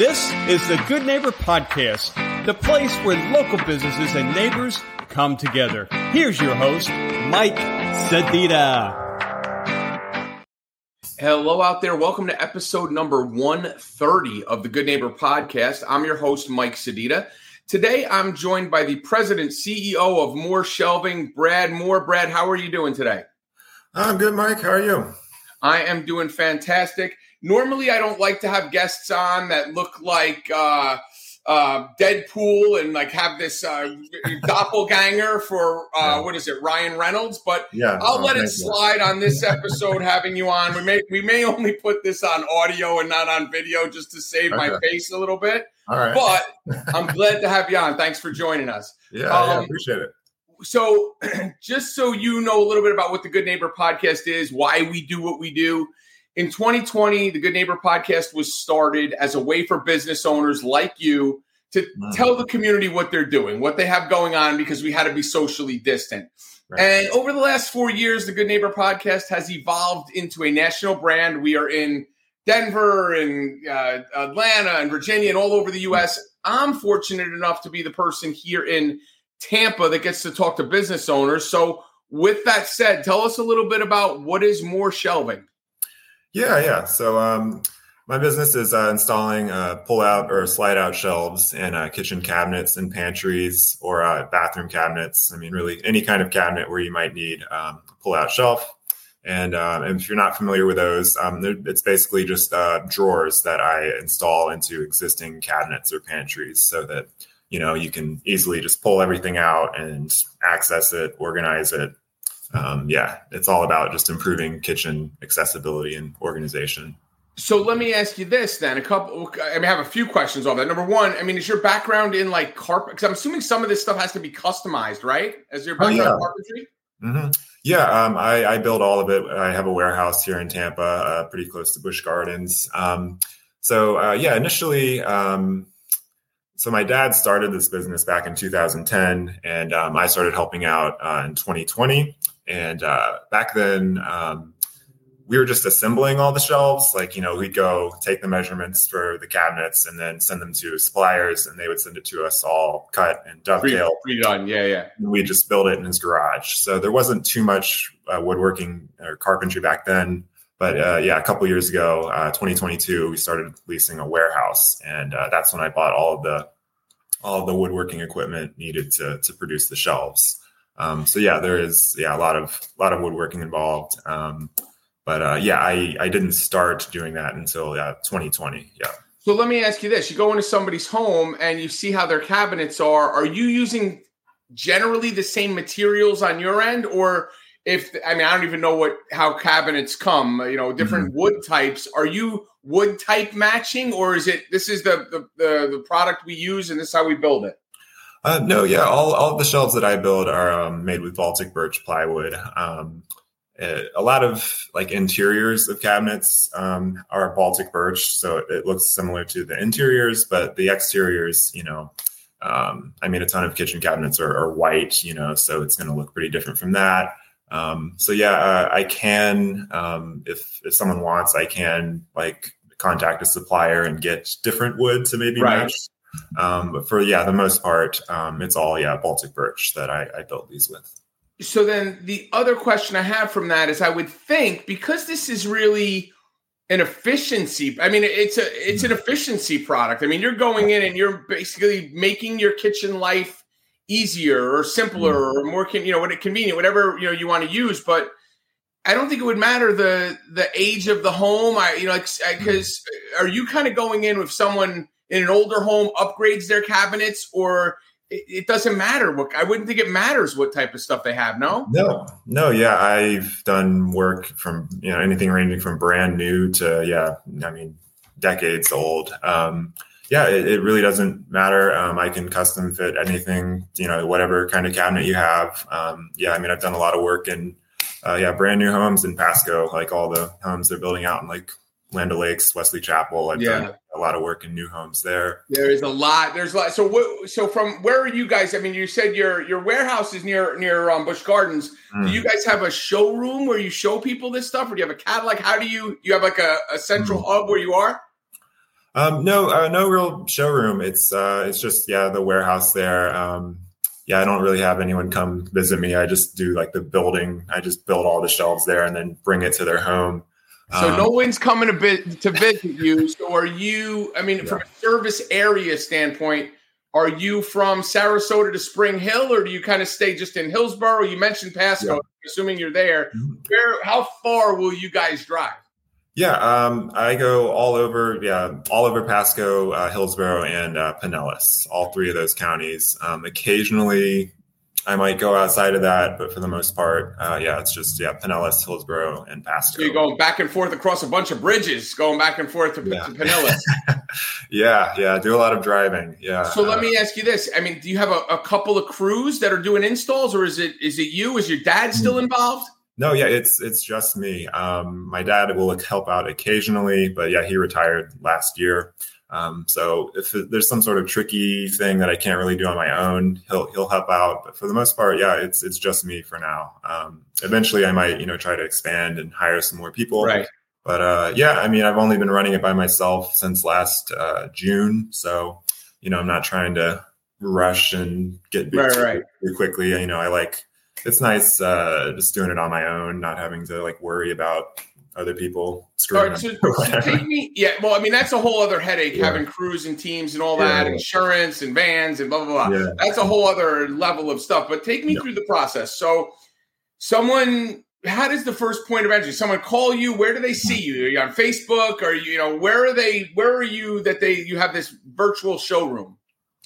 This is the Good Neighbor Podcast, the place where local businesses and neighbors come together. Here's your host, Mike Sedita. Hello out there. Welcome to episode number 130 of the Good Neighbor Podcast. I'm your host, Mike Sedita. Today, I'm joined by the president, CEO of Moore Shelving, Brad Moore. Brad, how are you doing today? I'm good, Mike. How are you? I am doing fantastic. Normally, I don't like to have guests on that look like uh, uh, Deadpool and like have this uh, doppelganger for uh, what is it, Ryan Reynolds? But yeah, I'll oh, let it slide you. on this episode having you on. We may we may only put this on audio and not on video just to save okay. my face a little bit. All right, but I'm glad to have you on. Thanks for joining us. Yeah, um, yeah appreciate it so just so you know a little bit about what the good neighbor podcast is why we do what we do in 2020, the Good Neighbor podcast was started as a way for business owners like you to wow. tell the community what they're doing, what they have going on, because we had to be socially distant. Right. And over the last four years, the Good Neighbor podcast has evolved into a national brand. We are in Denver and uh, Atlanta and Virginia and all over the U.S. I'm fortunate enough to be the person here in Tampa that gets to talk to business owners. So, with that said, tell us a little bit about what is Moore Shelving. Yeah, yeah. So um, my business is uh, installing uh, pull-out or slide-out shelves in uh, kitchen cabinets and pantries or uh, bathroom cabinets. I mean, really any kind of cabinet where you might need um, a pull-out shelf. And, um, and, if you're not familiar with those, um, it's basically just uh, drawers that I install into existing cabinets or pantries so that you know you can easily just pull everything out and access it, organize it, um, yeah, it's all about just improving kitchen accessibility and organization. So let me ask you this then. A couple, I mean, I have a few questions on that. Number one, I mean, is your background in like carpet? Because I'm assuming some of this stuff has to be customized, right? As your background oh, yeah. carpentry? Mm-hmm. Yeah, um, I, I, build all of it. I have a warehouse here in Tampa, uh, pretty close to Busch Gardens. Um, so uh, yeah, initially, um, so my dad started this business back in 2010, and um, I started helping out uh, in 2020. And uh, back then, um, we were just assembling all the shelves. Like, you know, we'd go take the measurements for the cabinets and then send them to suppliers, and they would send it to us all cut and dovetail. Pre done, yeah, yeah. And we just build it in his garage. So there wasn't too much uh, woodworking or carpentry back then. But uh, yeah, a couple years ago, uh, 2022, we started leasing a warehouse, and uh, that's when I bought all of the all of the woodworking equipment needed to to produce the shelves. Um, so yeah, there is yeah a lot of a lot of woodworking involved. Um, but uh, yeah, I I didn't start doing that until yeah 2020. Yeah. So let me ask you this: You go into somebody's home and you see how their cabinets are. Are you using generally the same materials on your end, or if I mean I don't even know what how cabinets come. You know, different mm-hmm. wood types. Are you wood type matching, or is it this is the, the the the product we use and this is how we build it? Uh, no, yeah, all, all of the shelves that I build are um, made with Baltic birch plywood. Um, a lot of like interiors of cabinets um, are Baltic birch, so it, it, looks similar to the interiors, but the exteriors, you know, um, I mean, a ton of kitchen cabinets are, are white, you know, so it's going to look pretty different from that. Um, so yeah, uh, I can, um, if if someone wants, I can like contact a supplier and get different wood to maybe right. match um, but for yeah, the most part, um, it's all yeah Baltic birch that I, I built these with. So then the other question I have from that is, I would think because this is really an efficiency. I mean, it's a it's an efficiency product. I mean, you're going in and you're basically making your kitchen life easier or simpler mm. or more, you know, what convenient, whatever you know you want to use. But I don't think it would matter the the age of the home. I you know, because like, are you kind of going in with someone? In an older home upgrades their cabinets or it, it doesn't matter what I wouldn't think it matters what type of stuff they have. No, no, no. Yeah, I've done work from you know anything ranging from brand new to yeah, I mean decades old. Um, yeah, it, it, really doesn't matter. Um, I can custom fit anything, you know, whatever kind of cabinet you have. Um, yeah, I mean, I've done a lot of work in, uh, yeah, brand new homes in Pasco, like all the homes they're building out in like Land O'Lakes, Wesley Chapel. I've yeah. done a lot of work in new homes there. There is a lot. There's a lot. So what? So from where are you guys? I mean, you said your your warehouse is near near um, Busch Gardens. Mm. Do you guys have a showroom where you show people this stuff, or do you have a catalog? How do you you have like a, a central mm. hub where you are? Um, no, uh, no real showroom. It's uh, it's just yeah, the warehouse there. Um, yeah, I don't really have anyone come visit me. I just do like the building. I just build all the shelves there and then bring it to their home. So um, no one's coming to, bit, to visit you. So are you? I mean, yeah. from a service area standpoint, are you from Sarasota to Spring Hill, or do you kind of stay just in Hillsborough? You mentioned Pasco. Yeah. Assuming you're there, mm-hmm. where? How far will you guys drive? Yeah, um, I go all over. Yeah, all over Pasco, uh, Hillsborough, and uh, Pinellas. All three of those counties. Um, occasionally, I might go outside of that, but for the most part, uh, yeah, it's just yeah, Pinellas, Hillsborough, and Pasco. So you're going back and forth across a bunch of bridges, going back and forth to, yeah. to Pinellas. yeah, yeah, do a lot of driving. Yeah. So let uh, me ask you this: I mean, do you have a, a, couple of crews that are doing installs, or is it is it you? Is your dad still hmm. involved? No, yeah, it's it's just me. Um, my dad will help out occasionally, but yeah, he retired last year. Um, so if there's some sort of tricky thing that I can't really do on my own, he'll he'll help out. But for the most part, yeah, it's it's just me for now. Um, eventually, I might you know try to expand and hire some more people. Right. But uh, yeah, I mean, I've only been running it by myself since last uh, June, so you know, I'm not trying to rush and get big right, right. too quickly. You know, I like it's nice uh, just doing it on my own, not having to like worry about other people screwing. So, so take me, yeah. Well, I mean, that's a whole other headache yeah. having crews and teams and all that, yeah. insurance and vans and blah blah blah. Yeah. That's a whole other level of stuff. But take me through the process. So, someone, how does the first point of entry? Someone call you. Where do they see you? Are you on Facebook? Or you, you know, where are they? Where are you that they you have this virtual showroom?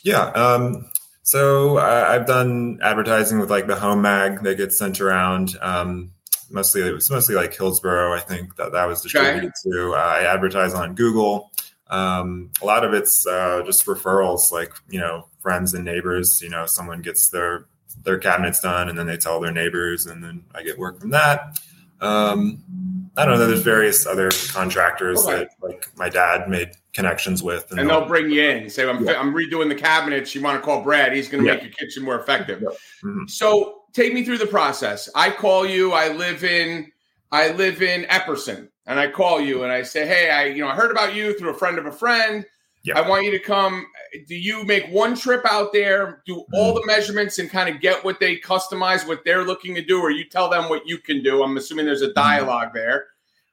Yeah. Um, so uh, I've done advertising with like the home mag that gets sent around. Um, mostly it was mostly like Hillsborough, I think that that was distributed to. Uh, I advertise on Google. Um, a lot of it's uh, just referrals, like you know, friends and neighbors. You know, someone gets their their cabinets done, and then they tell their neighbors, and then I get work from that. Um, I don't know. There's various other contractors that like my dad made connections with, and, and they'll, they'll, bring you in. Say, I'm, yeah. I'm redoing the cabinets. You want to call Brad? He's going to yeah. make your kitchen more effective. Yeah. Mm-hmm. So take me through the process. I call you. I live in I live in Epperson, and I call you and I say, hey, I you know I heard about you through a friend of a friend. I want you to come. Do you make one trip out there, do all the measurements, and kind of get what they customize, what they're looking to do, or you tell them what you can do? I'm assuming there's a mm-hmm. dialogue there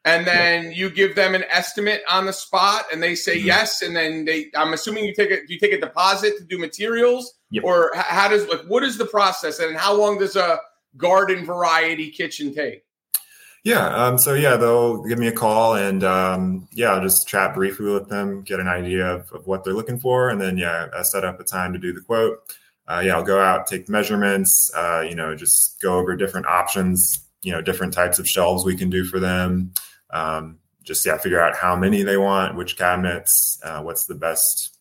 and then yeah. you give them an estimate on the spot and they say mm-hmm. yes and then they i'm assuming you take a do you take a deposit to do materials yep. or how does like what is the process and how long does a garden variety kitchen take yeah um, so yeah they'll give me a call and um, yeah i'll just chat briefly with them get an idea of, of, what they're looking for and then yeah i set up a time to do the quote uh, yeah i'll go out take measurements uh, you know just go over different options you know different types of shelves we can do for them um, just yeah, figure out how many they want, which cabinets, uh, what's the best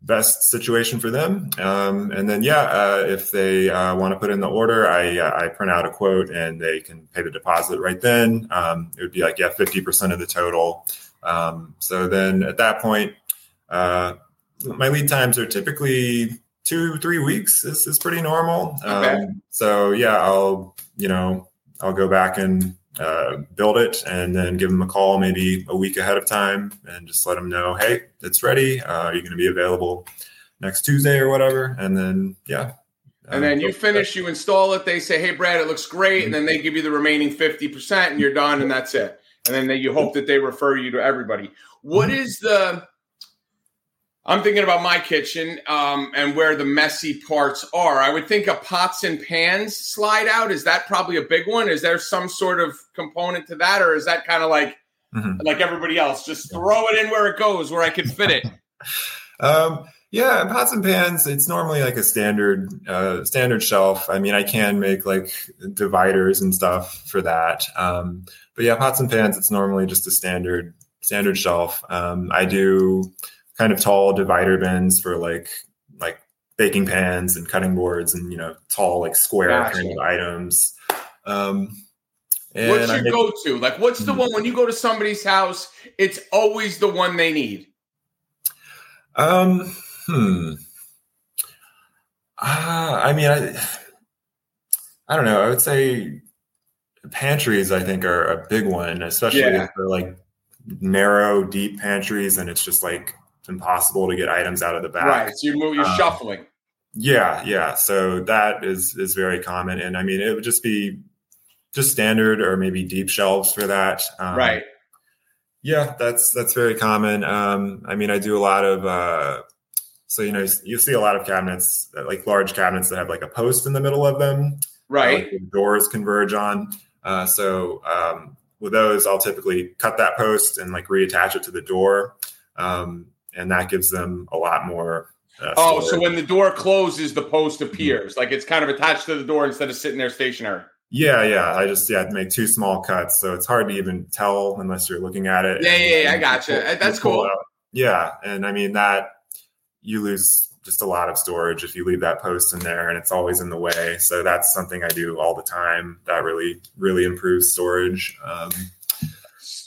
best situation for them, um, and then yeah, uh, if they uh, want to put in the order, I uh, I print out a quote and they can pay the deposit right then. Um, it would be like yeah, fifty percent of the total. Um, so then at that point, uh, my lead times are typically two three weeks. This is pretty normal. Okay. Um, so yeah, I'll you know I'll go back and uh, build it and then give them a call maybe a week ahead of time and just let them know, hey, it's ready. Uh, are you going to be available next Tuesday or whatever? And then, yeah. And then you finish, you install it. They say, hey, Brad, it looks great. And then they give you the remaining 50% and you're done and that's it. And then they, you hope that they refer you to everybody. What mm-hmm. is the I'm thinking about my kitchen um, and where the messy parts are. I would think a pots and pans slide out. Is that probably a big one? Is there some sort of component to that, or is that kind of like mm-hmm. like everybody else? Just throw it in where it goes, where I can fit it. um, yeah, pots and pans. It's normally like a standard uh, standard shelf. I mean, I can make like dividers and stuff for that. Um, but yeah, pots and pans. It's normally just a standard standard shelf. Um, I do kind of tall divider bins for like like baking pans and cutting boards and you know tall like square gotcha. kind of items. Um, what's your make, go-to? Like, what's the mm-hmm. one when you go to somebody's house? It's always the one they need. Um. Hmm. Uh, I mean, I. I don't know. I would say pantries. I think are a big one, especially yeah. for like narrow, deep pantries, and it's just like impossible to get items out of the back. Right. So you're, you're um, shuffling. Yeah, yeah. So that is is very common, and I mean, it would just be just standard or maybe deep shelves for that. Um, right. Yeah, that's that's very common. Um, I mean, I do a lot of uh, so you know you see a lot of cabinets like large cabinets that have like a post in the middle of them, right? Uh, doors converge on. Uh, so um, with those, I'll typically cut that post and like reattach it to the door, um, and that gives them a lot more uh, oh, so when the door closes, the post appears, mm-hmm. like it's kind of attached to the door instead of sitting there stationary. Yeah, yeah. I just yeah make two small cuts, so it's hard to even tell unless you're looking at it. Yeah, and, yeah, yeah. I gotcha. Pull, That's cool. Yeah, and I mean that you lose just a lot of storage if you leave that post in there, and it's always in the way. So that's something I do all the time. That really really improves storage. Um,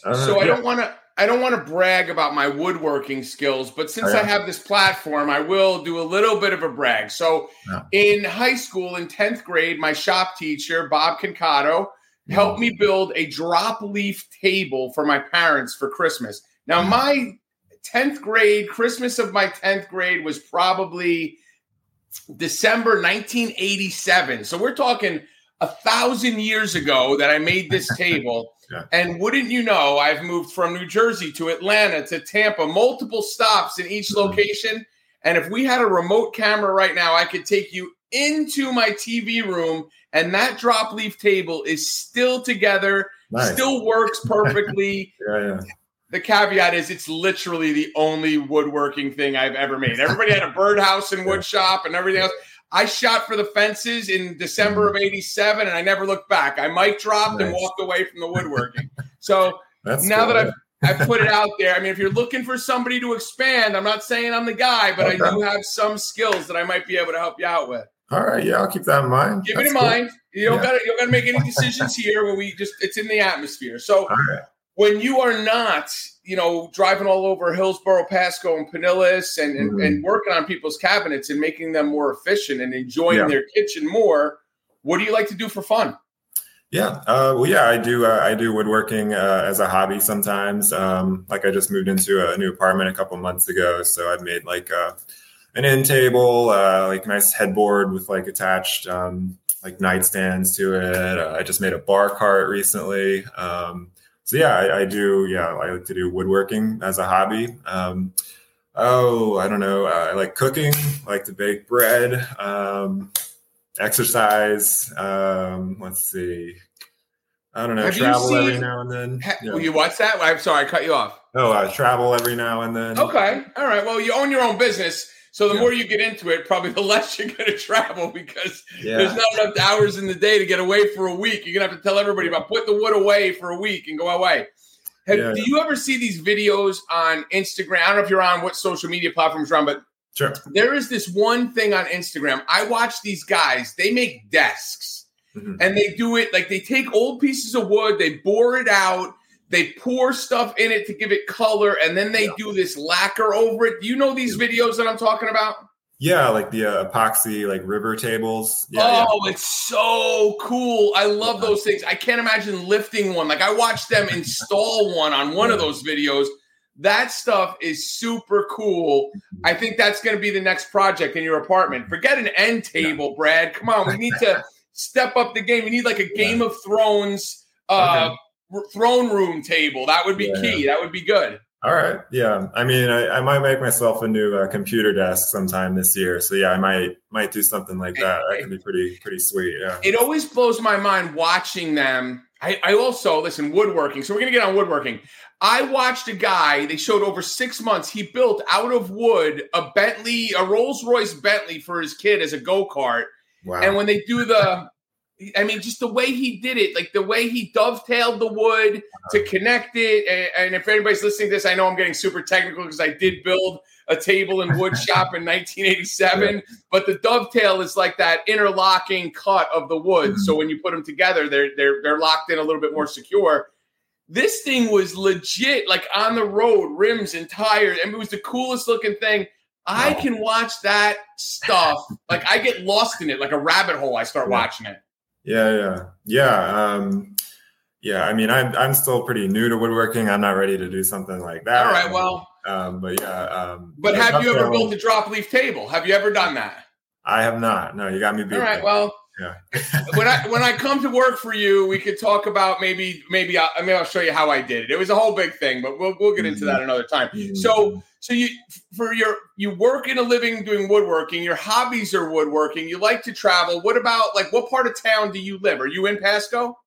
uh, so I yeah. don't want to. I don't want to brag about my woodworking skills, but since I have this platform, I will do a little bit of a brag. So, yeah. in high school, in 10th grade, my shop teacher, Bob Concato, helped mm-hmm. me build a drop leaf table for my parents for Christmas. Now, mm-hmm. my 10th grade, Christmas of my 10th grade was probably December 1987. So, we're talking a thousand years ago that I made this table. Yeah. And wouldn't you know, I've moved from New Jersey to Atlanta to Tampa, multiple stops in each mm-hmm. location. And if we had a remote camera right now, I could take you into my TV room, and that drop leaf table is still together, nice. still works perfectly. yeah, yeah. The caveat is it's literally the only woodworking thing I've ever made. Everybody had a birdhouse and wood shop and everything else. I shot for the fences in December of mm. 87 and I never looked back. I mic dropped nice. and walked away from the woodworking. So That's now cool. that I've I put it out there. I mean, if you're looking for somebody to expand, I'm not saying I'm the guy, but okay. I do have some skills that I might be able to help you out with. All right, yeah, I'll keep that in mind. Keep That's it in cool. mind. You don't yeah. got to you don't to make any decisions here. Where we just it's in the atmosphere. So right. When you are not you know, driving all over Hillsborough, Pasco, and Pinellas and, and, mm-hmm. and, working on people's cabinets and making them more efficient and enjoying yeah. their kitchen more. What do you like to do for fun? Yeah, uh, well, yeah, I do. Uh, I do woodworking uh, as a hobby sometimes. Um, like I just moved into a new apartment a couple months ago, so I've made like uh, an end table, uh, like nice headboard with like attached um, like nightstands to it. Uh, I just made a bar cart recently. Um, so yeah, I, I, do. Yeah, I like to do woodworking as a hobby. Um, oh, I don't know. Uh, I like cooking. I like to bake bread. Um, exercise. Um, let's see. I don't know. Have travel seen, every now and then. Ha, yeah. You watch that? I'm sorry, I cut you off. Oh, I travel every now and then. Okay, all right. Well, you own your own business. So the yeah. more you get into it, probably the less you're going to travel because yeah. there's not enough hours in the day to get away for a week. You're going to have to tell everybody about put the wood away for a week and go away. Have, yeah. Do you ever see these videos on Instagram? I don't know if you're on what social media platforms you're on, but sure. there is this one thing on Instagram. I watch these guys. They make desks, mm-hmm. and they do it like they take old pieces of wood, they bore it out, they pour stuff in it to give it color, and then they yeah. do this lacquer over it. Do you know these videos that I'm talking about? Yeah, like the uh, epoxy, like river tables. Yeah, oh, yeah. it's so cool! I love those things. I can't imagine lifting one. Like I watched them install one on one of those videos. That stuff is super cool. Mm-hmm. I think that's going to be the next project in your apartment. Forget an end table, Brad. Come on, we need to step up the game. We need like a Game of Thrones. Uh, okay throne room table. That would be yeah. key. That would be good. All right. Yeah. I mean, I, I might make myself a new uh, computer desk sometime this year. So yeah, I might might do something like that. That could be pretty pretty sweet. Yeah. It always blows my mind watching them. I, I also listen woodworking. So we're gonna get on woodworking. I watched a guy. They showed over six months. He built out of wood a Bentley, a Rolls Royce Bentley for his kid as a go kart. Wow. And when they do the I mean, just the way he did it, like the way he dovetailed the wood to connect it. And, and if anybody's listening to this, I know I'm getting super technical because I did build a table and wood shop in 1987. Yeah. But the dovetail is like that interlocking cut of the wood. Mm-hmm. So when you put them together, they're they're they're locked in a little bit more secure. This thing was legit, like on the road, rims and tires. I mean, it was the coolest looking thing. I can watch that stuff. like I get lost in it, like a rabbit hole. I start watching it. Yeah, yeah, yeah. Um, yeah, I mean, I'm I'm still pretty new to woodworking. I'm not ready to do something like that. All right, well, Um, but yeah. Um, but have you ever built a drop leaf table? Have you ever done that? I have not. No, you got me beat. All right. there. Well, Yeah. when I when I come to work for you, we could talk about maybe maybe I, I mean I'll show you how I did it. It was a whole big thing, but we'll we'll get into that another time. Mhm. So so you for your you work in a living doing woodworking. Your hobbies are woodworking. You like to travel. What about like what part of town do you live? Are you in Pasco?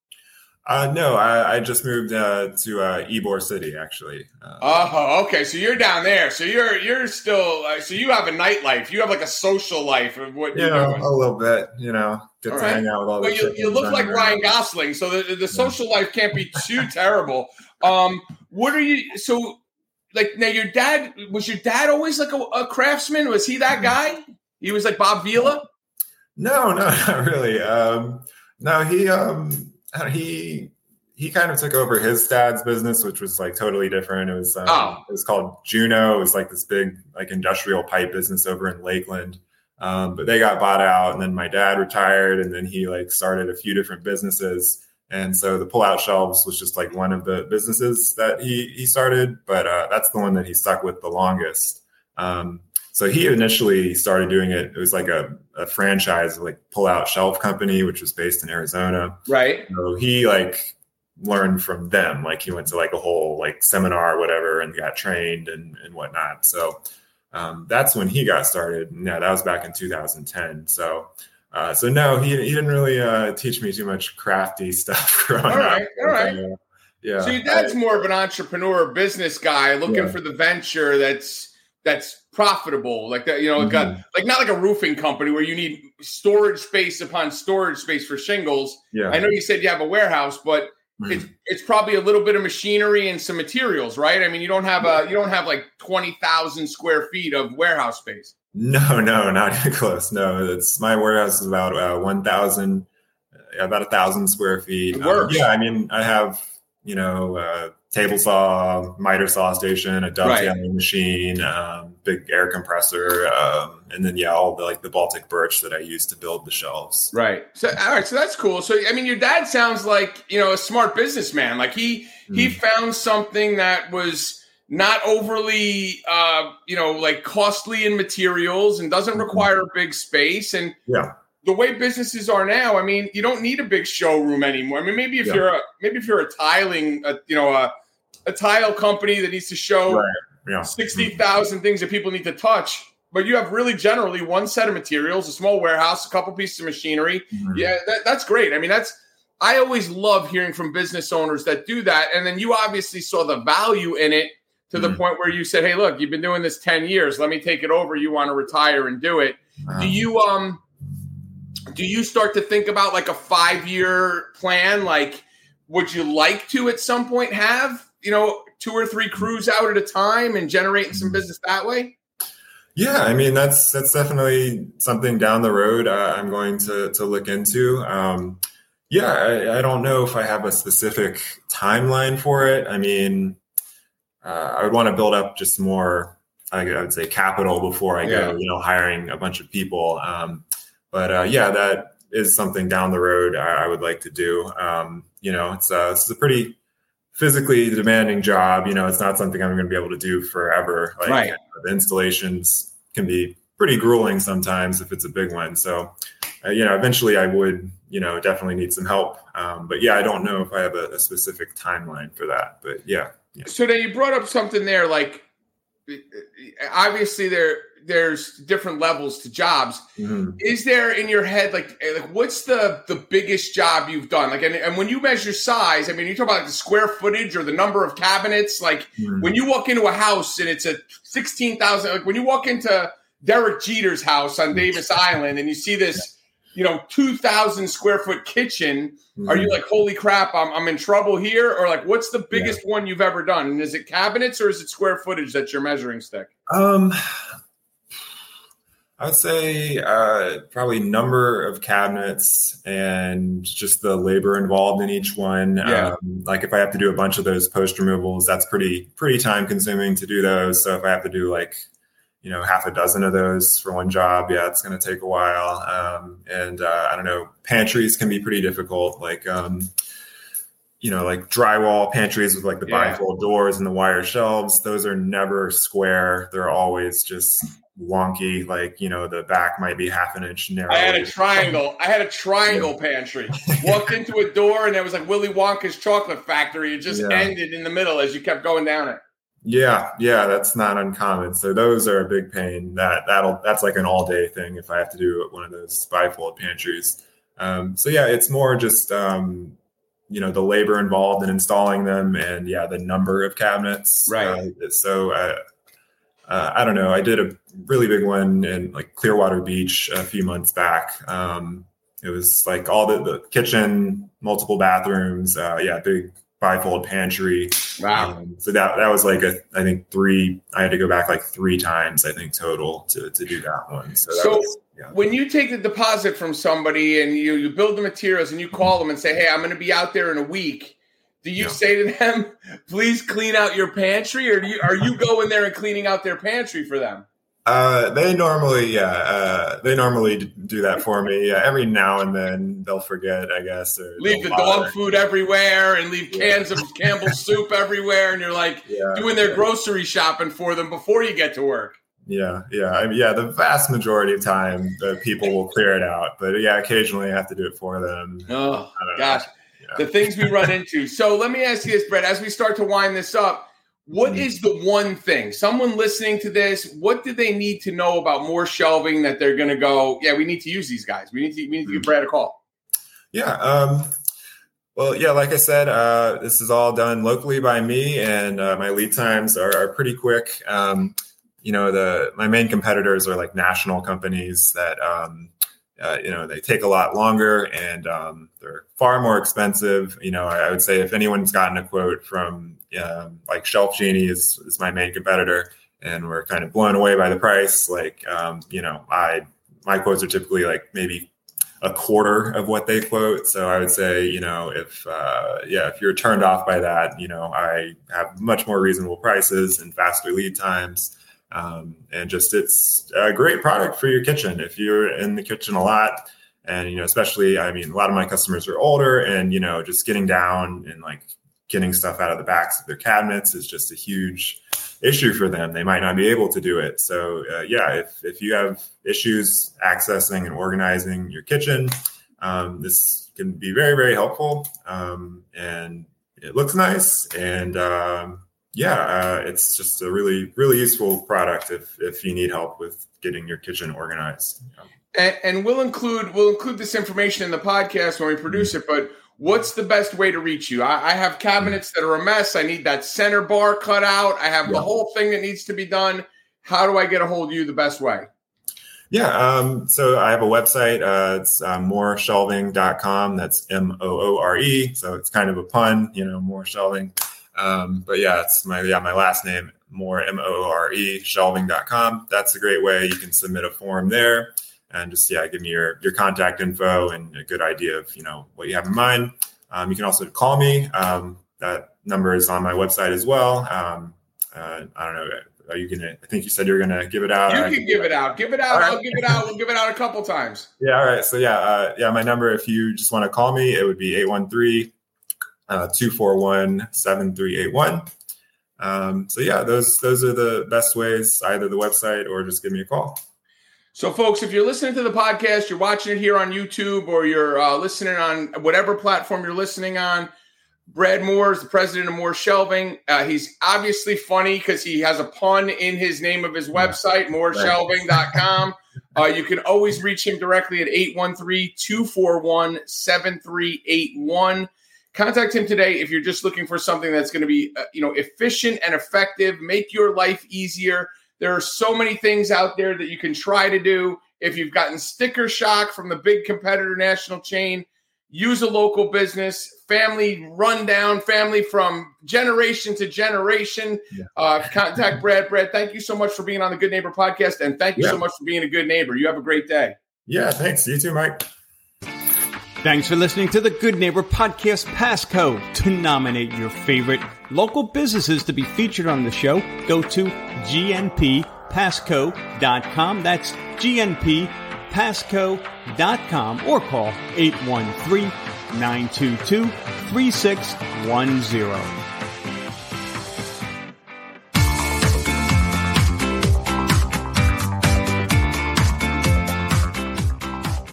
Uh, no, I, I just moved uh, to uh, Ybor City, actually. Uh, Oh, okay. So you're down there. So you're you're still. Uh, so you have a nightlife. You have like a social life of what you know, doing. a little bit. You know, get All to right. hang out with all. Well, you, you look like there. Ryan Gosling, so the, the social life can't be too terrible. Um, what are you? So, like, now your dad was your dad always like a, a craftsman? Was he that guy? He was like Bob Vila. No, no, not really. Um, no, he um, he he kind of took over his dad's business, which was like totally different. It was um, Oh. it was called Juno. It was like this big like industrial pipe business over in Lakeland. Um, but they got bought out, and then my dad retired, and then he like started a few different businesses. And so the pull-out shelves was just like one of the businesses that he he started, but uh, that's the one that he stuck with the longest. Um, so he initially started doing it. It was like a, a franchise, like pull-out shelf company, which was based in Arizona. Right. So he like learned from them. Like he went to like a whole like seminar or whatever and got trained and, and whatnot. So um, that's when he got started. Yeah, that was back in 2010. So uh, so no, he, he didn't really uh, teach me too much crafty stuff growing All right, up. all right. Uh, yeah. So your dad's more of an entrepreneur, business guy, looking Yeah. for the venture that's that's profitable, like that. You know, like, a, Mhm. like not like a roofing company where you need storage space upon storage space for shingles. yeah. I know you said you have a warehouse, but Mhm. it's it's probably a little bit of machinery and some materials, right? I mean, you don't have a you don't have like twenty thousand square feet of warehouse space. No, no, not even close. No, it's my warehouse is about uh, one thousand, about a thousand square feet. Um, yeah, I mean, I have you know a table saw, miter saw station, a dovetailing machine, um, big air compressor, um, and then yeah, all the like the Baltic birch that I used to build the shelves. Right. So all right, so that's cool. So I mean, your dad sounds like you know a smart businessman. Like he he Mm. found something that was not overly uh you know like costly in materials and doesn't Mhm. require a big space and Yeah. the way businesses are now i mean you don't need a big showroom anymore i mean maybe if Yeah. you're a maybe if you're a tiling uh, you know a, a tile company that needs to show Right. Yeah. 60,000 things that people need to touch but you have really generally one set of materials a small warehouse a couple pieces of machinery Mhm. yeah, that, that's great. I mean, that's I always love hearing from business owners that do that. And then you obviously saw the value in it to the Mhm. point where you said, "Hey, look, you've been doing this ten years. Let me take it over. You want to retire and do it." Um, Do you um do you start to think about like a five year plan? Like, would you like to at some point have you know two or three crews out at a time and generating some business that way? Yeah, I mean that's that's definitely something down the road uh, I'm going to to look into. Um, yeah, I, I don't know if I have a specific timeline for it. I mean, uh, I would want to build up just more, I I would say, capital before I Yeah. go, you know, hiring a bunch of people. Um, but uh, yeah, that is something down the road I, I would like to do. Um, you know, it's uh, it's a pretty physically demanding job. You know, it's not something I'm going to be able to do forever. Like Right. the installations can be pretty grueling sometimes if it's a big one. So, uh, you know, eventually I would, you know, definitely need some help. Um, but yeah, I don't know if I have a, a specific timeline for that. But yeah, yeah. So then you brought up something there, like obviously there there's different levels to jobs. Mhm. Is there in your head like like what's the the biggest job you've done? Like and, and when you measure size, I mean you talk about like the square footage or the number of cabinets. Like Mhm. when you walk into a house and it's a sixteen thousand. Like when you walk into Derek Jeter's house on Davis Island and you see this, you know, two thousand square foot kitchen. Are you Mhm. like, holy crap, I'm, I'm in trouble here? Or like, what's the biggest one you've ever done? And is it cabinets or is it square footage that's your measuring stick? Um, I would say uh, probably number of cabinets and just the labor involved in each one. Yeah. Um, like if I have to do a bunch of those post removals, that's pretty pretty time consuming to do those. So if I have to do like you know half a dozen of those for one job, yeah, it's going to take a while. Um, and uh, I don't know, pantries can be pretty difficult. Like um, you know, like drywall pantries with like the Yeah. bifold doors and the wire shelves. Those are never square. They're always just wonky. Like you know, the back might be half an inch narrow. I had a triangle. I had a triangle pantry. Walked into a door and there was like Willy Wonka's chocolate factory. It just Yeah. ended in the middle as you kept going down it. Yeah, yeah, that's not uncommon. So those are a big pain. That that'll that's like an all day thing if I have to do one of those bifold pantries. Um, so yeah, it's more just um, you know the labor involved in installing them, and yeah, the number of cabinets. Right. Uh, so uh, uh, I don't know. I did a really big one in like Clearwater Beach a few months back. Um, it was like all the, the kitchen, multiple bathrooms. Uh, yeah, big bifold pantry. Wow. Um, so that that was like a I think three. I had to go back like three times I think total to to do that one. So that So- was, yeah. When you take the deposit from somebody and you, you build the materials and you call them and say, Hey, I'm going to be out there in a week. Do you Yeah. say to them, please clean out your pantry? Or do you, are you going there and cleaning out their pantry for them? Uh, they normally yeah uh, they normally do that for me. Yeah, every now and then they'll forget I guess. Or Leave the bother. dog food everywhere and leave cans of Campbell's soup everywhere. And you're like Yeah, doing their grocery shopping for them before you get to work. yeah, yeah, I mean, yeah. The vast majority of time, the people will clear it out, but yeah, occasionally I have to do it for them. Oh, don't know. Yeah. The things we run into. So let me ask you this, Brett, as we start to wind this up, what Mhm. is the one thing someone listening to this? What do they need to know about Moore Shelving that they're going to go? Yeah, we need to use these guys. We need to. We need to give Mhm. Brad a call. Yeah. Um, well, yeah, like I said, uh, this is all done locally by me, and uh, my lead times are, are pretty quick. Um, you know, the my main competitors are like national companies that um, uh, you know they take a lot longer and um, they're far more expensive. You know, I, I would say if anyone's gotten a quote from um, like Shelf Genie is, is my main competitor, and we're kind of blown away by the price. Like, um, you know, I my quotes are typically like maybe a quarter of what they quote. So I would say, you know, if uh, yeah, if you're turned off by that, you know, I have much more reasonable prices and faster lead times. Um, and just it's a great product for your kitchen if you're in the kitchen a lot and you know especially i mean a lot of my customers are older and you know just getting down and like getting stuff out of the backs of their cabinets is just a huge issue for them. They might not be able to do it. So uh, yeah if, if you have issues accessing and organizing your kitchen um, this can be very very helpful. Um, and it looks nice. And um, yeah, uh, it's just a really, really useful product if if you need help with getting your kitchen organized. And, and we'll include we'll include this information in the podcast when we produce it. But what's the best way to reach you? I, I have cabinets that are a mess. I need that center bar cut out. I have the whole thing that needs to be done. How do I get a hold of you the best way? Yeah, um, so I have a website. Uh, it's uh, mooreshelving.com. That's M O O R E. So it's kind of a pun, you know, more shelving. Um, but yeah, it's my yeah my last name Moore M O O R E shelving.com. That's a great way. You can submit a form there and just yeah give me your your contact info and a good idea of you know what you have in mind. Um, you can also call me. Um, that number is on my website as well. Um, uh, I don't know. Are you gonna? I think you said you were gonna give it out. You I can give it out. Give it out. Right. I'll give it out. We'll give it out a couple times. Yeah, all right. So yeah, uh, yeah, my number, if you just want to call me, it would be 813 uh, 241 7381. Um, so yeah, those those are the best ways, either the website or just give me a call. So, folks, if you're listening to the podcast, you're watching it here on YouTube, or you're uh, listening on whatever platform you're listening on, Brad Moore is the president of Moore Shelving. Uh, he's obviously funny because he has a pun in his name of his website, mooreshelving.com. Uh, you can always reach him directly at 813 241 7381. Contact him today if you're just looking for something that's going to be, uh, you know, efficient and effective, make your life easier. There are so many things out there that you can try to do. If you've gotten sticker shock from the big competitor national chain, use a local business, family rundown, family from generation to generation. Yeah. Uh, contact Brad. Brad, thank you so much for being on the Good Neighbor podcast. And thank you Yeah. so much for being a good neighbor. You have a great day. Yeah, thanks. You too, Mike. Thanks for listening to the Good Neighbor Podcast Pasco. To nominate your favorite local businesses to be featured on the show, go to gnppasco.com. That's gnppasco.com or call 813 922 3610.